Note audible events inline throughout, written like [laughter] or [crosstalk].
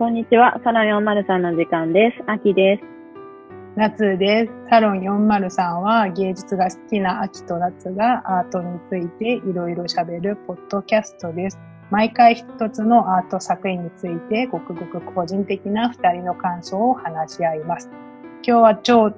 こんにちは。サロン403の時間です。秋です。夏です。サロン403は芸術が好きな秋と夏がアートについていろいろ喋るポッドキャストです。毎回一つのアート作品についてごくごく個人的な二人の感想を話し合います。今日は超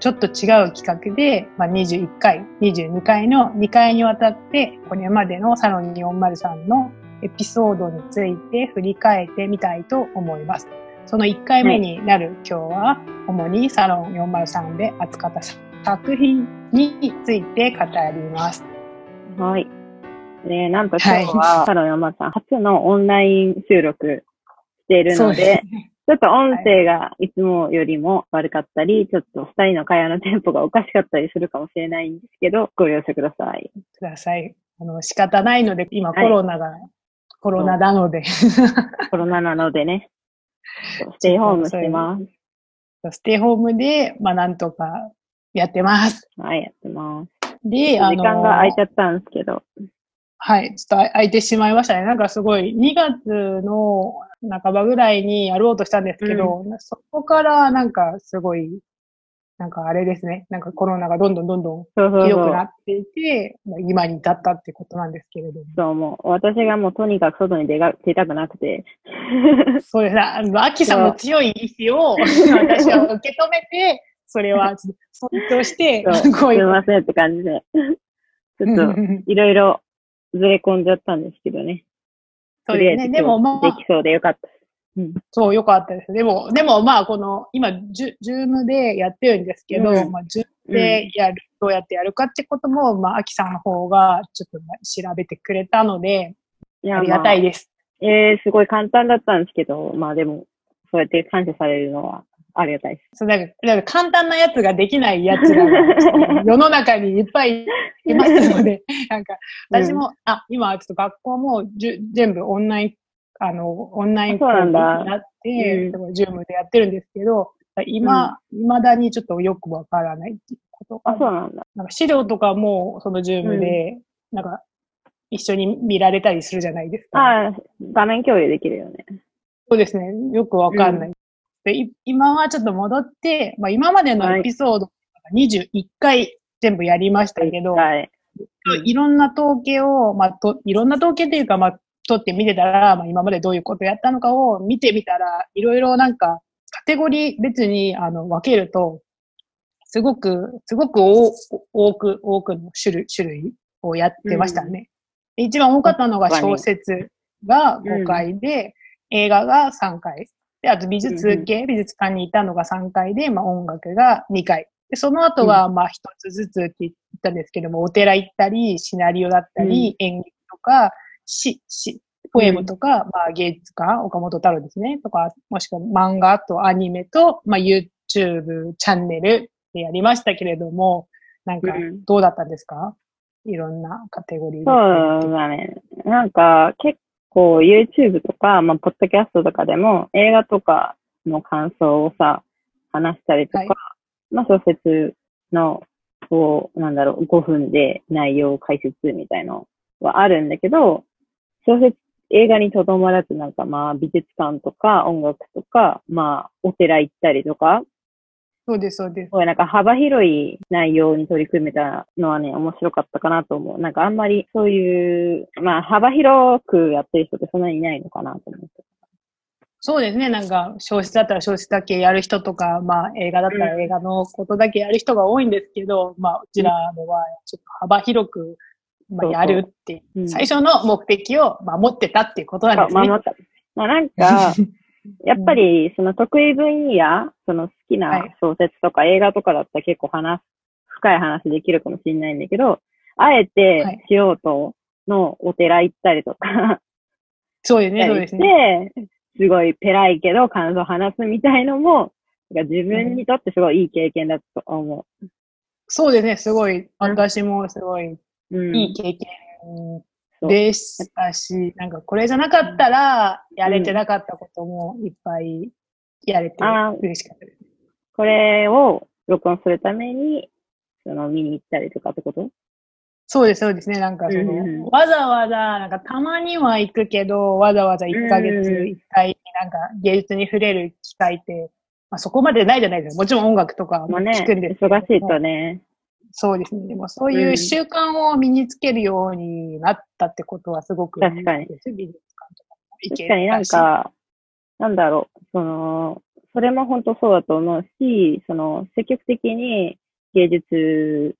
ちょっと違う企画で、まあ、21回、22回の2回にわたって、これまでのサロン403のエピソードについて振り返ってみたいと思います。その1回目になる今日は、主にサロン403で扱った作品について語ります。はい。で、なんと今日は、サロン403初のオンライン収録しているので、ちょっと音声がいつもよりも悪かったり、ちょっと二人の会話のテンポがおかしかったりするかもしれないんですけど、ご了承ください。ください。あの、仕方ないので、今コロナが、はい、コロナなので。コロナなのでね。[laughs] ステイホームしてます。ステイホームで、まあなんとかやってます。はい、やってます。で、あの、時間が空いちゃったんですけど。はい、ちょっと空いてしまいましたね。なんかすごい、2月の半ばぐらいにやろうとしたんですけど、うん、そこからなんかすごい、なんかあれですね。なんかコロナがどんどんどんどんひどくなっていて、そうそう今に至ったってことなんですけれども。そう、もう私がもうとにかく外に出が出たくなくて。[laughs] そうですね。あの、アキさんの強い意志を [laughs] 私は受け止めて、それは尊重して、すみませんって感じで。ちょっと、いろいろずれ込んじゃったんですけどね。そうですね。でもまあ。できそうでよかった。うん、そう、よかったです。でも、でもまあ、この、今、ジュ、ジュームでやってるんですけど、うん、まあ、ジュームでやる、うん、どうやってやるかってことも、まあ、アキさんの方がちょっと調べてくれたので、ありがたいです。まあ、ええー、すごい簡単だったんですけど、まあでも、そうやって感謝されるのはありがたいです。そう、だから、だから簡単なやつができないやつが、[laughs] 世の中にいっぱい [laughs] いますので、なんか、私も、うん、あ、今ちょっと学校もじゅ全部オンライン、あの、オンライン講義になって、ジュームでやってるんですけど、今、うん、未だにちょっとよくわからないっていうこと。あ、そうなんだ。なんか資料とかも、そのジュームで、なんか、一緒に見られたりするじゃないですか、ああ、画面共有できるよね。そうですね。よくわかんない。で今はちょっと戻って、まあ、今までのエピソード21回全部やりましたけど、はい、いろんな統計を、まあ、といろんな統計っていうか、まあ、取ってみてたら、まあ、今までどういうことやったのかを見てみたら、いろいろなんか、カテゴリー別にあの分けると、すごく、すごく多く、多くの種類、種類をやってましたね。うん、一番多かったのが小説が5回で、うん、映画が3回。で、あと美術系、うん、美術館にいたのが3回で、まあ音楽が2回。で、その後は、まあ一つずつって言ったんですけども、お寺行ったり、シナリオだったり、演劇とか、詩、詩、ポエムとか、まあ芸術家、岡本太郎ですね、とか、もしくは漫画とアニメと、まあ YouTube チャンネルでやりましたけれども、なんか、どうだったんですか、いろんなカテゴリーで。そうだね。なんか、結構 YouTube とか、まあ、ポッドキャストとかでも映画とかの感想をさ、話したりとか、はい、まあ、小説の、こう、なんだろう、5分で内容解説みたいのはあるんだけど、小説、映画にとどまらずなんかまあ美術館とか音楽とか、まあお寺行ったりとか、そうです、そうです。なんか幅広い内容に取り組めたのはね、面白かったかなと思う。なんかあんまりそういう、まあ幅広くやってる人ってそんなにいないのかなと思って。そうですね。なんか小説だったら小説だけやる人とか、まあ映画だったら映画のことだけやる人が多いんですけど、うん、まあうちらのはちょっと幅広く、まあ、やるってそうそう、うん、最初の目的を守ってたっていうことなんですね。守った。まあなんか、[laughs] やっぱり、その得意分野、その好きな小説とか映画とかだったら結構話、深い話できるかもしれないんだけど、あえて素人のお寺行ったりとか、そうですね、そうですね。すごいペラいけど感想を話すみたいのも、自分にとってすごいいい経験だと思う。そうですね、すごい、私もすごいいい経験でしたし、なんかこれじゃなかったら、やれてなかったこともいっぱいやれて嬉しかったです。これを録音するために、その見に行ったりとかってこと？そうです、そうですね。なんかその、うんうん、わざわざ、なんかたまには行くけど、わざわざ1ヶ月1回なんか芸術に触れる機会って、まあ、そこまでないじゃないですか。もちろん音楽とかもまあね、聞くんですけど忙しいとね。そうですね。でもそういう習慣を身につけるようになったってことはすごくいい確かに確かになんか、なんだろう、その、それも本当そうだと思うし、その、積極的に芸術、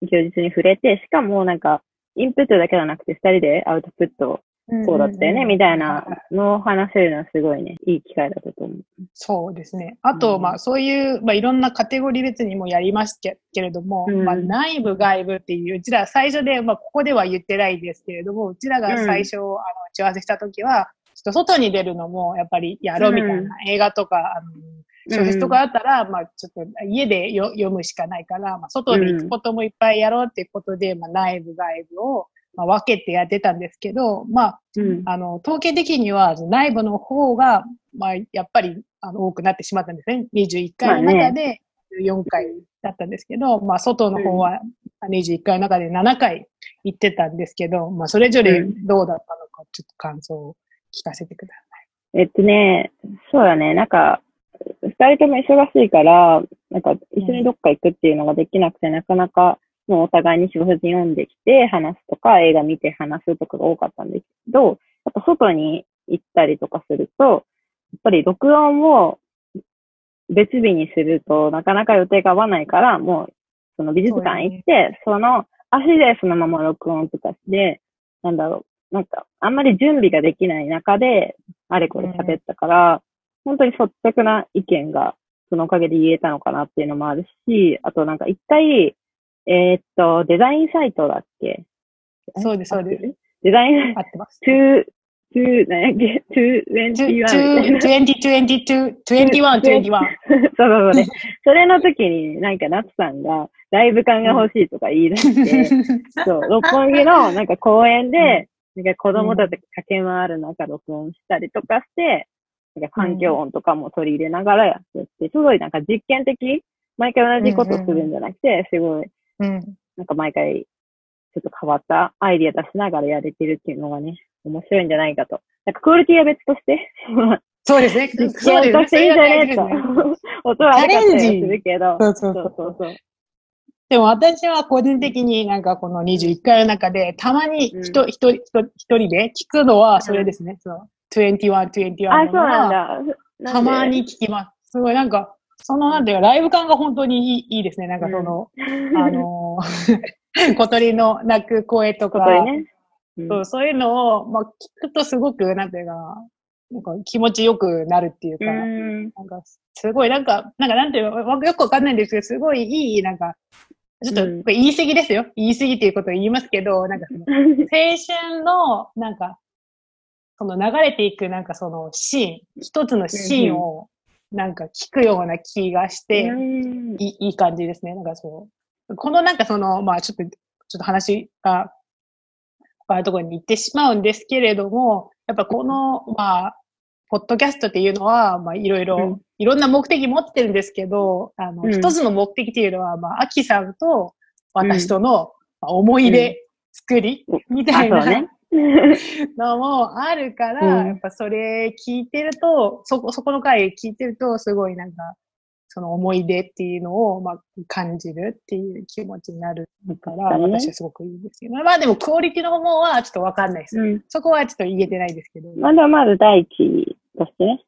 芸術に触れて、しかもなんか、インプットだけじゃなくて、二人でアウトプット、こうだったよね、みたいなのを話せるのはすごいね、いい機会だったと思う。そうですね。あと、うん。まあ、そういう、まあ、いろんなカテゴリー別にもやりますけけれども、うん。まあ、内部外部っていう、うちら最初で、まあ、ここでは言ってないですけれども、うちらが最初、あの、打ち合わせしたときは、ちょっと外に出るのも、やっぱりやろうみたいな、うん映画とか、あの、小説とかだったら、まあ、ちょっと家でよ読むしかないから、まあ、外に行くこともいっぱいやろうっていうことで、まあ、内部外部を、まあ、分けてやってたんですけど、まあ、うん。あの、統計的には内部の方が、まあ、やっぱり、あの、多くなってしまったんですね。21回の中で4回だったんですけど、まあ、外の方は21回の中で7回行ってたんですけど、まあ、それぞれどうだったのか、ちょっと感想を聞かせてくだえっとね、そうだね、なんか、二人とも忙しいから、なんか一緒にどっか行くっていうのができなくて、なかなかもうお互いに小説読んできて話すとか、映画見て話すとかが多かったんですけど、やっぱ外に行ったりとかすると、やっぱり録音を別日にするとなかなか予定が合わないから、もうその美術館行って、その足でそのまま録音とかして、なんだろう、なんかあんまり準備ができない中で、あれこれ喋ったから、本当に率直な意見がそのおかげで言えたのかなっていうのもあるし、あとなんか一回、えーっと、デザインサイトだっけ？そうですそうです。デザイン、合ってます。2、2、何やっけ ?221 みたいな。20, 22, 21, 21. そうそうそうで。それの時になんか夏さんがライブ感が欲しいとか言い出して、[laughs] そう、六本木のなんか公園で、なんか子供たちが駆け回る中録音したりとかして、なんか環境音とかも取り入れながらやってて、すごいなんか実験的？毎回同じことするんじゃなくて、すごい、うんなんか毎回ちょっと変わったアイディア出しながらやれてるっていうのがね、面白いんじゃないかと。なんかクオリティは別として、[laughs] そうですね。実そうですね。していいんじゃねえと。音は悪かったりするけど。そうそそううそうそうそう。でも私は個人的になんかこの21回の中で、たまにうん一人、一人、一人で聞くのはそれですね。その21、21あ、のそうなんはだ。たまに聞きます。すごいなんか、そのなんていうか、ライブ感が本当にいいいいですね。なんかその、あのー、[laughs] 小鳥の鳴く声とか、ね。うんそうそういうのを、まあ、聞くとすごく、なんていうか、なんか気持ちよくなるっていうか、うん。なんか、すごい、なんか、なんか、なんていうの、わよくわかんないんですけど、すごいいい、なんか、ちょっと、うんこれ言い過ぎですよ。言い過ぎっていうことを言いますけど、なんかその、[laughs] 青春の、なんか、その流れていく、なんかそのシーン、一つのシーンを、なんか聞くような気がして、うんいいいい感じですね。なんかそう。このなんかその、まあちょっと、ちょっと話が、他のところに行ってしまうんですけれども、やっぱこの、まあ、ポッドキャストっていうのは、まあいろいろ、うんいろんな目的持ってるんですけど、あの、うん一つの目的っていうのは、まあ、アキさんと私との、まあ思い出作り、みたあ、いなそうね。のもあるから、うんやっぱそれ聞いてると、そこ、そこの回聞いてると、すごいなんか、その思い出っていうのを、まあ、感じるっていう気持ちになるから、私はすごくいいですけど、まあでもクオリティの方はちょっとわかんないです。うん。そこはちょっと言えてないですけど。まだまだ第一としてね。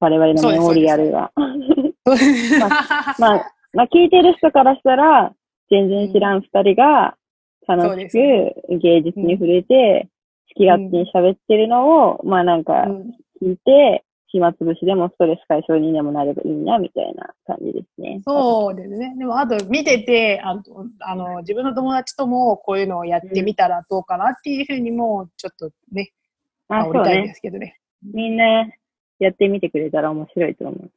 我々のメモリアルが。[laughs] [laughs] まあ、まあ聞いてる人からしたら、全然知らん二人が楽しく芸術に触れて、好き勝手に喋ってるのを、まあなんかうん聞いて、暇つぶしでもストレス解消にでもなればいいな、みたいな感じですね。そうですね。でも、あと、見てて、あの、あの自分の友達ともこういうのをやってみたらどうかなっていうふうにも、ちょっとね、あ、煽りたいでそうね。すけどね。みんなやってみてくれたら面白いと思う。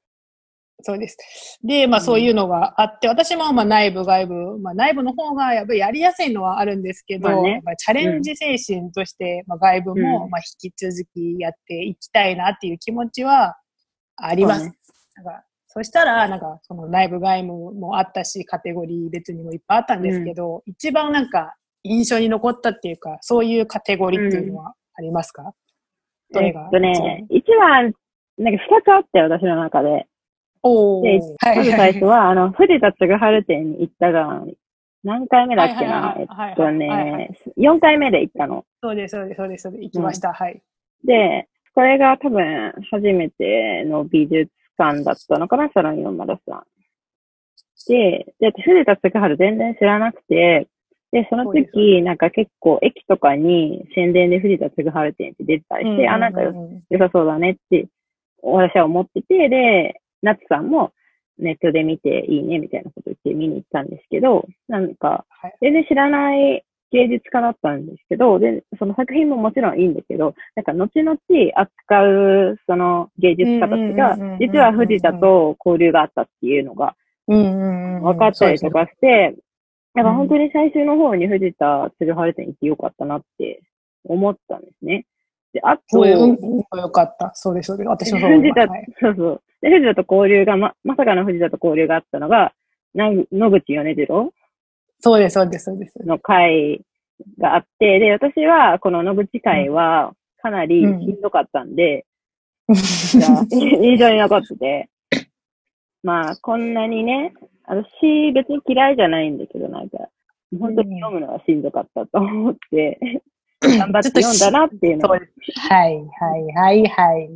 そうです。で、まあうん。そういうのがあって、私もまあ内部外部、まあ内部の方がやっぱりやりやすいのはあるんですけど、まあね。チャレンジ精神として、まあ外部もうん。まあ引き続きやっていきたいなっていう気持ちはあります。そうね。なんかそしたら、なんかその内部外部もあったし、カテゴリー別にもいっぱいあったんですけど、一番なんか印象に残ったっていうか、そういうカテゴリーっていうのはありますか、どれがえっとね、一番なんか二つあって、私の中で。おで、はまず最初は、あの、[laughs] 藤田嗣治店に行ったが、何回目だっけな、えっはいとね、4回目で行ったの。そうです、そうです、そうです。行きました。はい。で、これが多分初めての美術館だったのかな、サロン403。で、で、藤田嗣治全然知らなくて、で、その時、なんか結構駅とかに宣伝で藤田嗣治店って出てたりして、あ、なんか良良さそうだねって、私は思ってて、で、ナツさんもネットで見ていいねみたいなこと言って見に行ったんですけど、なんかはい、全然知らない芸術家だったんですけど、で、その作品ももちろんいいんだけど、なんか後々扱うその芸術家たちが実は藤田と交流があったっていうのが。分かったりとかして、なんかうん本当に最終の方に藤田嗣治店行ってよかったなって思ったんですね。で、あと、そうです。うん、うん、よかった。そうです、そうです。私もそう藤田。はいそうそう。で、藤田と交流が、ま、まさかの藤田と交流があったのが、な野口米次郎？そうです、そうです、そうです。の会があって、で、私は、この野口会は、かなりしんどかったんで、じゃあ印象に残ってて、まあ、こんなにね、私、別に嫌いじゃないんだけど、なんか、本当に読むのがしんどかったと思って、頑張って読んだなっていうのそうです。はい、はい、はい、はい。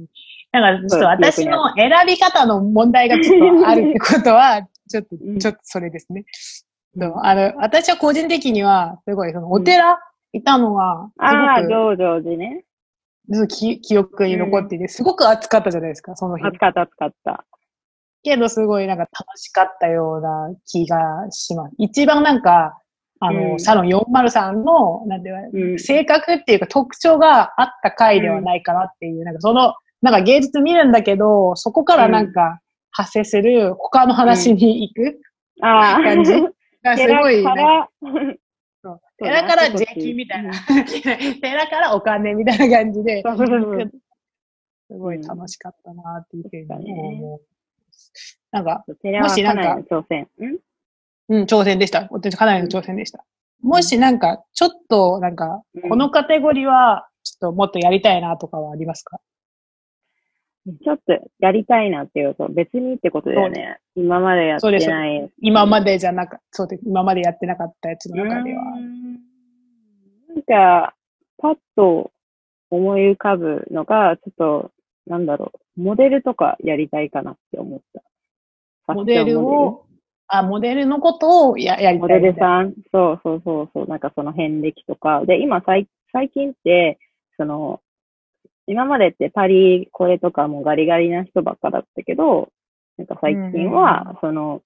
なんか、ちょっと私の選び方の問題がちょっとあるってことは、ちょっとうん、ちょっとそれですね。あの、私は個人的には、すごい、その、お寺いたのが、ああ、す上々でね。記憶に残っていて、すごく暑かったじゃないですか、その日。暑かった、暑かった。けど、すごいなんか楽しかったような気がします。一番なんか、あの、うん。サロン403の、なんていう。性格っていうか特徴があった回ではないかなっていう、なんかその、なんか芸術見るんだけど、そこからなんか発生する他の話に行くああ、感じがすごい、かなんからそう。寺から税金みたいな。[laughs] 寺からお金みたいな感じで、すごい楽しかったなっていうふうにうん思う。なんか、もしなんか挑戦。んうん、挑戦でした。私かなりの挑戦でした。もしなんか、ちょっと、なんか、うんこのカテゴリーは、ちょっともっとやりたいなとかはありますか？ちょっとやりたいなっていうと、別にってことだよね。今までやってない。今までじゃなかそうです。今までやってなかったやつの中では。うーんなんか、パッと思い浮かぶのが、ちょっと、なんだろう、モデルとかやりたいかなって思った。モデルを、あ、モデルのことをややりモたいみたいな。デルさん、そうそうそうそう、なんかその遍歴とか。で、今最、最近って、その、今までってパリこれとかもガリガリな人ばっかだったけど、なんか最近は、その、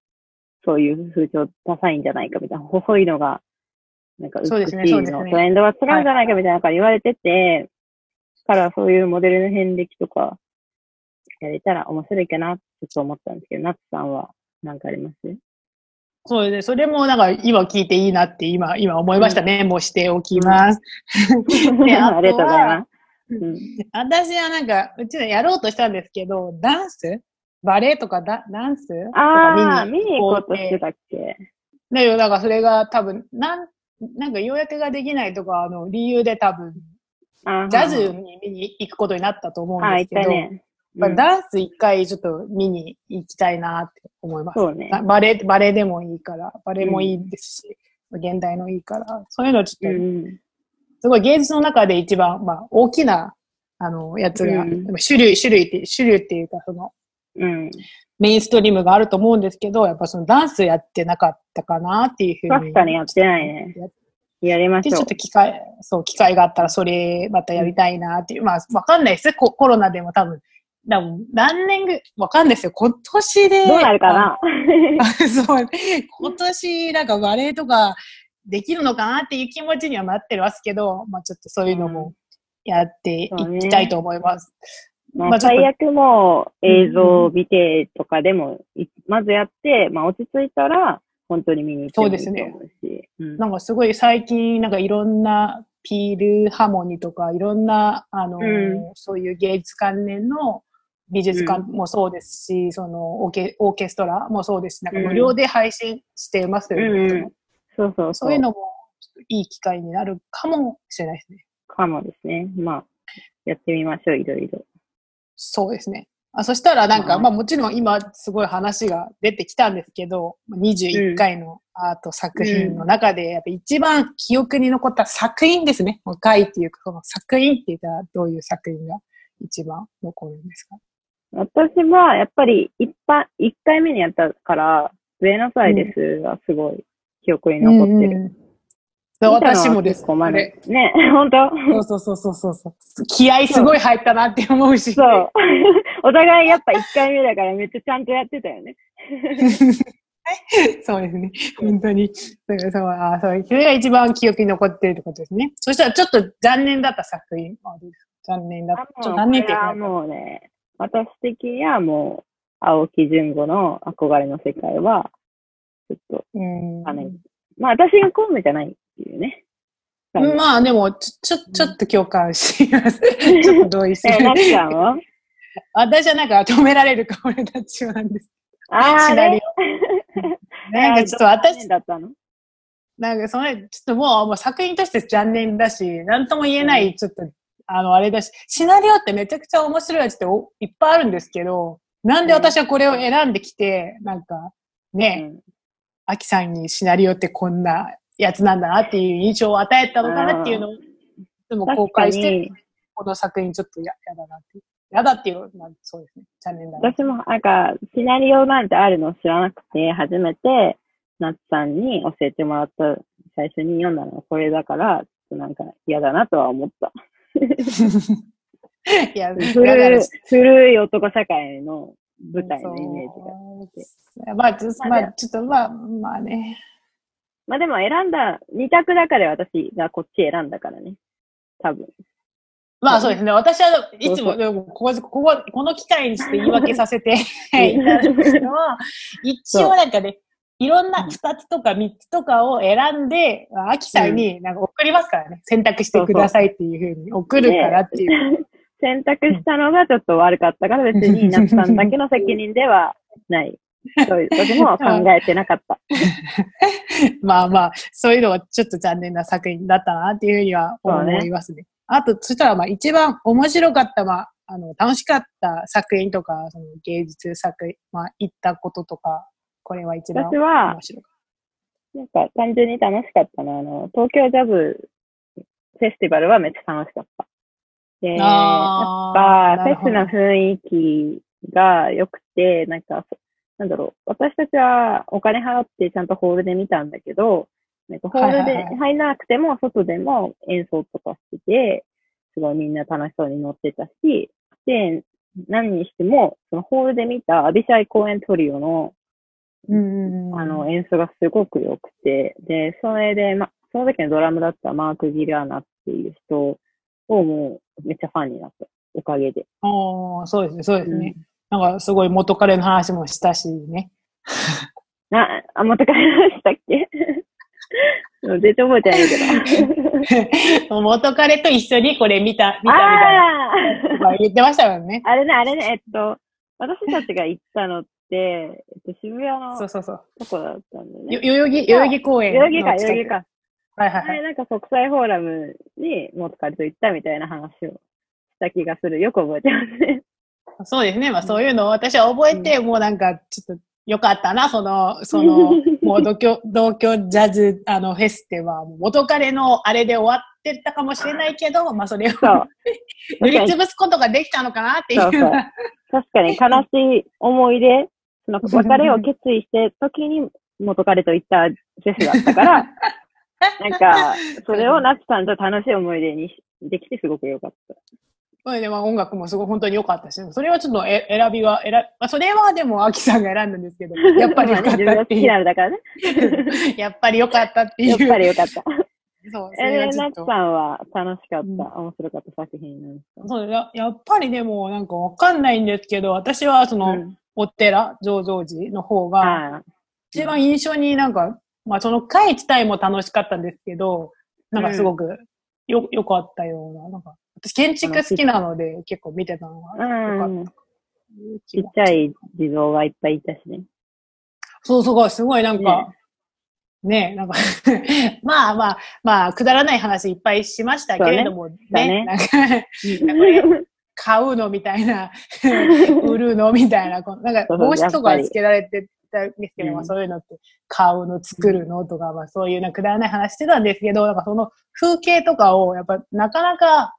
そういう風潮ダサいんじゃないかみたいな、細いのが、なんか美しそうですねいそうですねのトレンドが違うんじゃないかみたいな言われてて、からそういうモデルの遍歴とか、やれたら面白いかなってちょっと思ったんですけど、ナツさんは何かあります？そうですね。それもなんか今聞いていいなって今、今思いましたね。もうしておきます。[laughs] でありがとうございます。うん私はなんか、うちでやろうとしたんですけど、ダンス？バレエとかダダンス？ああ、見に行こうとしてたっけ？だけど、なんかそれが多分、なん、なんか予約ができないとか、あの、理由で多分、あジャズに見に行くことになったと思うんですけど、ったね。まあうんダンス一回ちょっと見に行きたいなって思います。そうね。あバレエ、バレエでもいいから、バレエもいいですし、現代のいいから、そういうのちょっと、うん。すごい芸術の中で一番、まあ、大きな、あの、やつが、うん種類、種類って、種類っていうか、その、うん。メインストリームがあると思うんですけど、やっぱそのダンスやってなかったかなっていうふうに。確かにやってないね。やりまで、しょうちょっ。と機会、そう、機会があったらそれまたやりたいなっていう。まあ、わかんないですココロナでも多分、でも何年ぐ、わかんないですよ。今年で。どうなるかな？あ [laughs] そう。今年、なんかバレエとかできるのかなっていう気持ちにはなってますけど、まあちょっとそういうのもやっていそうねきたいと思います。まあ、まあ最悪もう映像を見てとかでも、いまずやって、まあ落ち着いたら、本当に見に行ってもいいと思うし。うんなんかすごい最近、なんかいろんなピールハーモニーとか、いろんな、あの、うんそういう芸術関連の美術館もそうですし、そのオーケオーケストラもそうですし、なんか無料で配信してますよね、うんうんそうそうそう。そういうのもいい機会になるかもしれないですね。かもですね。まあ、やってみましょう、いろいろ。そうですね。あそしたらなんか、はいまあもちろん今すごい話が出てきたんですけど、21回のアート作品の中で、やっぱ一番記憶に残った作品ですね。回っていうか、その作品って言ったらどういう作品が一番残るんですか？私は、やっぱり一般、一回目にやったから、ブエノスアイレスがすごい記憶に残ってる。うんうん私もです。ここまこれで。ね、[laughs] 本当？そうそうそうそうそう。気合すごい入ったなって思うし。そう。[laughs] お互いやっぱ一回目だからめっちゃちゃんとやってたよね。[laughs] そうですね。本当に。だからそう、あそう、それが一番記憶に残ってるってことですね。そしたらちょっと残念だった作品。残念だった。ちょっと残念っていう。もうね、私的にはもう、青木純子の憧れの世界は、ちょっと、うんあのまあ私がコウメじゃないっていうね。まあでも、ちょ、ちょ、ちょっと共感します。[laughs] ちょっと同意すえ、る。なっちゃんは [laughs] 私はなんか止められるか俺たちはなんです。あーシナリね。オ。[laughs] なんかちょっと私だったの？なんかそれ、ちょっともうもう作品として残念だし、なんとも言えない、ちょっと、あの、あれだし、シナリオってめちゃくちゃ面白いやつっておいっぱいあるんですけど、なんで私はこれを選んできて、なんか、ね、うんアキさんにシナリオってこんなやつなんだなっていう印象を与えたのかなっていうのを、でも公開してに、、この作品ちょっとややだなって。やだっていう、まあ、そうですね。残念だな。私もなんか、シナリオなんてあるの知らなくて、初めて、ナッツさんに教えてもらった、最初に読んだのがこれだから、ちょっとなんか嫌だなとは思った。いや、[laughs] 古い、古い男社会の舞台のイメージが。が。まあ、ちょまあ、ちょっと、まあ、まあね。まあでも選んだ、二択だから私がこっち選んだからね。多分。まあそうですね。私はいつもここ、ここ、この機会にして言い訳させて [laughs] いただくのは、一応なんかね、いろんな二つとか三つとかを選んで、アキさんになんか送りますからね。選択してくださいっていうふうに送るからっていう。[laughs] 選択したのがちょっと悪かったから別にナッツさんだけの責任ではない。そういうことも考えてなかった。[laughs] まあまあ、そういうのはちょっと残念な作品だったなっていうふうには思いますね。あと、そしたらまあ一番面白かった、まあ、あの、楽しかった作品とか、その芸術作品、まあ、行ったこととか、これは一番私は面、白かっなんか単純に楽しかったな。あの、東京ジャズフェスティバルはめっちゃ楽しかった。で、やっぱフェスの雰囲気が良くて、なんか、なんだろう、私たちはお金払ってちゃんとホールで見たんだけど、なんかホールで入らなくても外でも演奏とかしてて、すごいみんな楽しそうに乗ってたし、で、何にしても、そのホールで見たアビシャイ公演トリオのた。うんうんうん。あの、演奏がすごく良くて、で、それで、ま、その時のドラムだったマーク・ギラーナっていう人をもうめっちゃファンになった。おかげで。ああ、そうですね、そうですね。なんかすごい元彼の話もしたしね。[laughs] あ、あ、また帰りましたっけ？[laughs] 全然覚えてないけど。[laughs] 元彼と一緒にこれ見た、見たみたいな。あまあ言ってましたよね。ああれね、あれね、えっと、私たちが行ったのって、えっと、渋谷のとそうそうそう。こだったんだよよね。代々木、代々木公園代々木か、代々木か。はいはいはい。前なんか国際フォーラムに元彼と行ったみたいな話をした気がする。よく覚えてますね。[laughs] そうですね。まあそういうのを私は覚えて、もうなんかちょっとよかったな、その、その、[laughs] もう同居、同居ジャズ、あの、フェスっては、元彼のあれで終わってたかもしれないけど、まあそれを。[laughs] 塗りつぶすことができたのかなっていう。そうそう確かに悲しい思い出、その別れを決意して時に元彼と行ったフェスだったから、[laughs] なんか、それをナツさんと楽しい思い出にしできてすごく良かった。それでまあ音楽もすごい本当に良かったし、それはちょっとえ選びは、選まあ、それはでも、アキさんが選んだんですけど、[laughs] やっぱり良かっ自分が好きたっていう。なのだからね。[laughs] やっぱり良かったっていう。やっぱり良かった。そう、それナツさんは楽しかった、うん面白かった作品なんですか？そうや、やっぱりでもなんかわかんないんですけど、私はその、うんお寺、上蔵寺の方が、一番印象になんか、まあその会自体も楽しかったんですけど、なんかすごくよ、良かったような、なんか、私建築好きなので結構見てたのが良かうんった。ち。っちゃい地蔵がいっぱいいたしね。そうそう、すごいなんか、ね。なんか [laughs] まあまあ、まあ、くだらない話いっぱいしましたけれども、ね。だね。なんか [laughs] これ買うのみたいな、[laughs] 売るのみたいな、なんか帽子とかつけられてたんですけど、うんまあそういうのって買うの、作るのとか、まあそういうなくだらない話してたんですけど、なんかその風景とかをやっぱなかなか、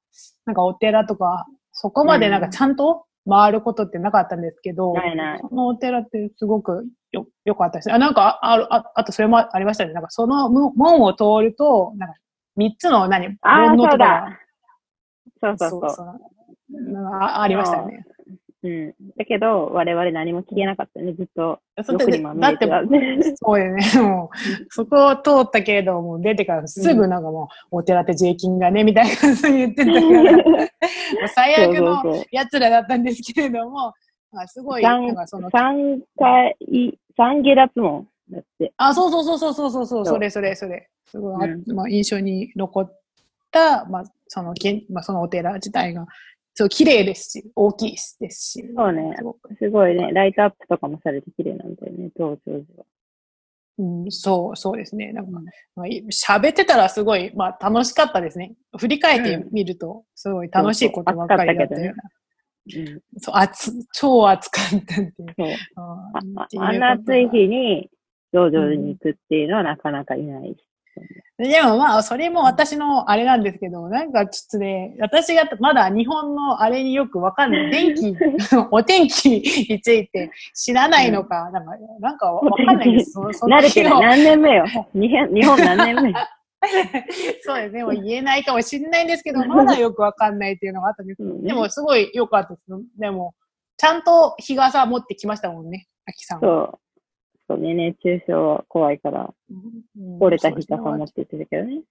なんかお寺とか、そこまでなんかちゃんと回ることってなかったんですけど、ないないそのお寺ってすごくよ、良かったですね。あ、なんか、あ、あ、ああとそれもありましたね。なんかその門門を通ると、なんか三つの何、ああ、そうだ。そうそうそう。あありましたよね。うん。だけど、我々何も聞けなかったね。ずっと、そう欲にまみだって。そうよね。[laughs] もう、そこを通ったけれども、出てからすぐなんかもう、お寺って税金がね、みたいな感じで言ってたから、[laughs] 最悪の奴らだったんですけれども、まあ、すごい、なんかその、三回、三下脱もだって。あ、そうそうそうそうそうそうそれそれそれ。すごい、まあ、印象に残った、まあ、その、けんまあ、そのお寺自体が、そう、綺麗ですし、大きいですし。そうねすごいね、ライトアップとかもされて綺麗なんだよね、東京寺は。うん、そう、そうですね。なんか、まあい喋ってたらすごい、まあ楽しかったですね。振り返ってみると、すごい楽しいことばっかりだったような。うん。そう、暑、超暑かったっていう。そう。ああんな暑い日に、道場に行くっていうのはなかなかいないし。でもまあ、それも私のあれなんですけど、なんかちょっとね、私がまだ日本のあれによくわかんない。電気、[laughs] お天気について知らないのか、なんか、なんかわかんないです。慣れてる。何年目よ。日本何年目？[laughs] そうですね。もう言えないかもしれないんですけど、まだよくわかんないっていうのがあったんです。うんでも、すごい良かったです。でも、ちゃんと日傘持ってきましたもんね、アキさん。そう。そうね、熱中症は怖いから、うん折れた日傘持ってってたけどね。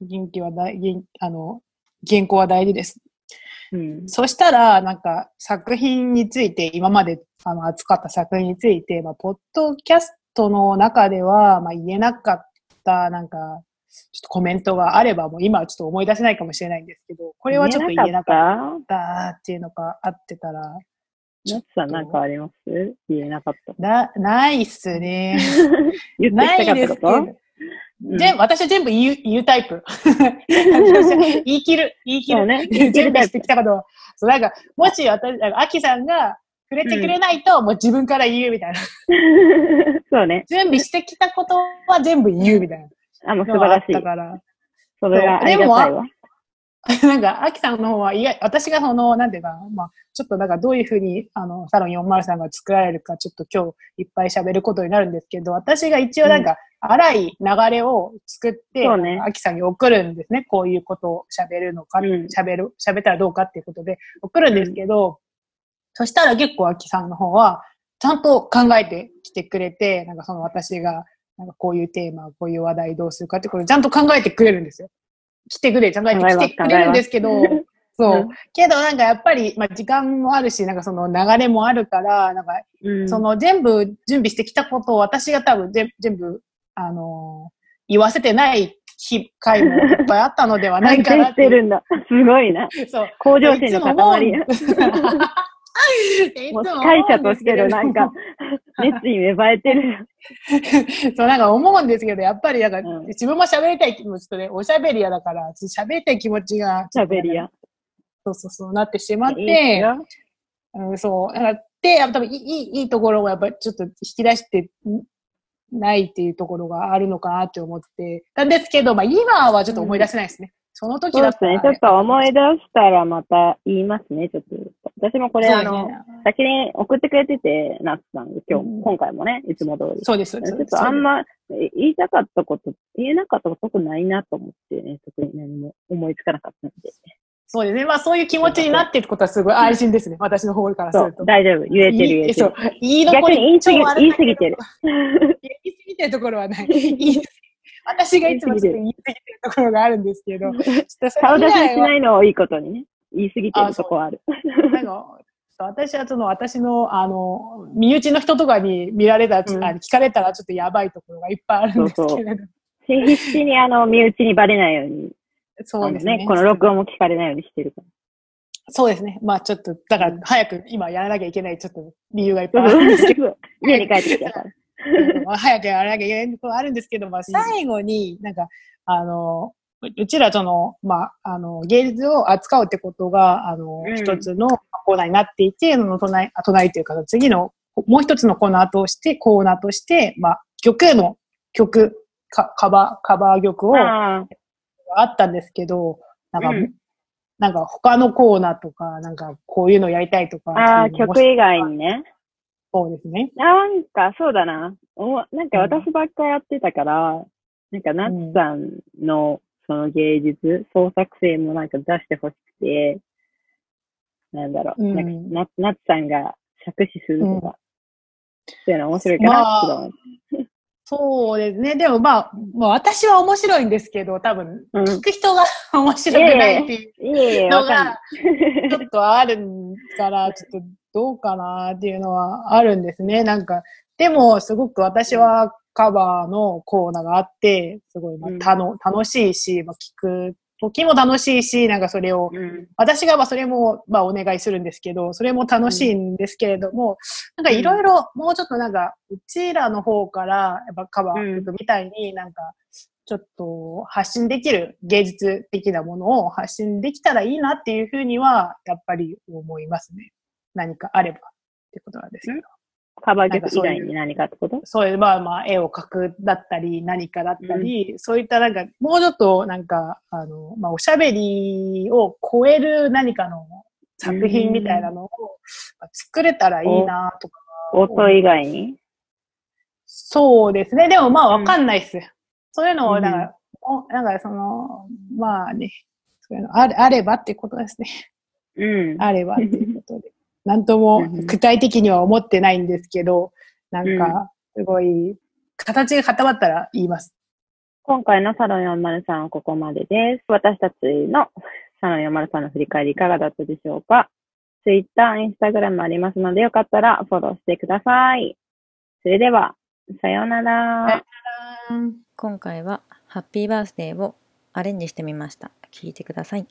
元気は大、元あの、健康は大事です。うん。そしたら、なんか、作品について、今まで、あの、扱った作品について、まあ、ポッドキャストの中では、まあ、言えなかった、なんか、ちょっとコメントがあれば、もう今はちょっと思い出せないかもしれないんですけど、これはちょっと言えなかっったっていうのがあってたら、ナツさんなんかあります？言えなかった。な、ないっすね。[laughs] 言ってきたかったこと？ですけど。全私は全部言う、言うタイプ。[laughs] 言い切る、言い切る。ね。全部してきたことを。そう、なんか、もし私、なんか、アキさんが触れてくれないと、もう自分から言うみたいな。[laughs] そうね。準備してきたことは全部言うみたいなあ、もう素晴らしい。たから。それがありがたいわ。[laughs] なんか、アキさんの方は、いや、私がその、なんていうか、まあ、ちょっとなんかどういうふうに、あの、サロン403が作られるか、ちょっと今日いっぱい喋ることになるんですけど、私が一応なんか、荒い流れを作って、そうねアキさんに送るんですね。こういうことを喋るのか、うん喋る、喋ったらどうかっていうことで送るんですけど、そしたら結構アキさんの方は、ちゃんと考えてきてくれて、なんかその私が、なんかこういうテーマ、こういう話題どうするかってこれちゃんと考えてくれるんですよ。来てくれ、ちゃんと考えてくれるんですけど、[laughs] そう。うんけどなんかやっぱり、まあ時間もあるし、なんかその流れもあるから、なんかうんその全部準備してきたことを私が多分全全部、あのー言わせてない日回もいっぱいあったのではないかなって。[laughs] てるんだ。すごいな。[laughs] そう。向上心の塊や。[laughs] も思う会者うんですけれどとしてのなんか、[laughs] 熱意芽生えてる。[laughs] そう、なんか思うんですけど、やっぱりなんか、うん自分も喋りたい気持ちとね、おしゃべり屋だから、喋りたい気持ちが、喋りや。そうそうそう、なってしまっいいて、ようん、そう。だからで、やっぱ多分いい、いいいいところをやっぱりちょっと引き出してないっていうところがあるのかなって思ってたんですけど、まあ今はちょっと思い出せないですね。その時だったら、そうですね。ちょっと思い出したらまた言いますね、ちょっと。私もこれ、あの、先に送ってくれてて、ナッツさんが今うん日、今回もね、いつも通り。そうです、そうです。ちょっとあんまえ言いたかったこと、言えなかったこと特にないなと思ってね、特に何も思いつかなかったんで。そうですね。まあそういう気持ちになってることはすごい安心ですね。私の方からすると。、大丈夫。言えてる言えてそうる。。言い残り言い過ぎてる。[laughs] 言い過ぎてるところはない。言い私がいつもちょっと言い過ぎてるところがあるんですけど、[laughs] ちょっとそ顔出ししないのをいいことにね。言い過ぎてるとこはある。なんか、私はその私の、あの、身内の人とかに見られた、うんあ聞かれたらちょっとやばいところがいっぱいあるんですけそうれど。必死にあの、身内にバレないように。そうですね。この録音も聞かれないようにしてるから。そうですね。まあちょっと、だから早く今やらなきゃいけないちょっと理由がいっぱいそうあるんですけど。そう [laughs] 家に帰ってきたから。まあ早くやらなきゃいけないところあるんですけど、まあ最後になんか、あの、うちらその、まあ、あの、芸術を扱うってことが、あの、うん一つのコーナーになっていて、その隣、あ隣というか、次の、もう一つのコーナーとして、コーナーとして、まあ、曲の曲、かカバー、カバー曲をあったんですけど、なんか、うんなんか他のコーナーとか、なんかこういうのやりたいとか。ああ、曲以外にね。そうですね。なんか、そうだな。おなんか私ばっかやってたから、なんか、ナッツさんの、その芸術、創作性もなんか出してほしくて、なんだろう。うんなんかナナッツさんが作詞するとか、そういうの面白いかなって思う。そうですね。でもまあ、まあ私は面白いんですけど、多分、うん聞く人が [laughs] 面白くないっていうのが、ちょっとあるから、ちょっとどうかなっていうのはあるんですね。なんか、でも、すごく私はカバーのコーナーがあって、すごい、まあうんたの楽しいし、まあ、聞く時も楽しいし、なんかそれを、い。うん。私がまあそれも、まあお願いするんですけど、それも楽しいんですけれども、なんかいろいろ、もうちょっとなんか、うちらの方から、やっぱカバー曲みたいになんか、ちょっと発信できる芸術的なものを発信できたらいいなっていうふうには、やっぱり思いますね。何かあればってことなんですけど。カバー曲以外に何かってこと？そういう、まあまあ、絵を描くだったり、何かだったり、そういったなんか、もうちょっとなんか、あの、まあ、おしゃべりを超える何かの作品みたいなのをまあ作れたらいいなとか。音以外に？そうですね。でもまあ、わかんないっす。そういうのを、うんなんか、おなんかその、まあね、そういうのあれあればってことですね。うん。あればっていうことで。なんとも具体的には思ってないんですけど、なんか、すごい、形が固まったら言います。今回のサロン403はここまでです。私たちのサロン403の振り返りいかがだったでしょうか ?Twitter、Instagram ありますのでよかったらフォローしてください。それでは、さようなら。今回はハッピーバースデーをアレンジしてみました。聞いてください。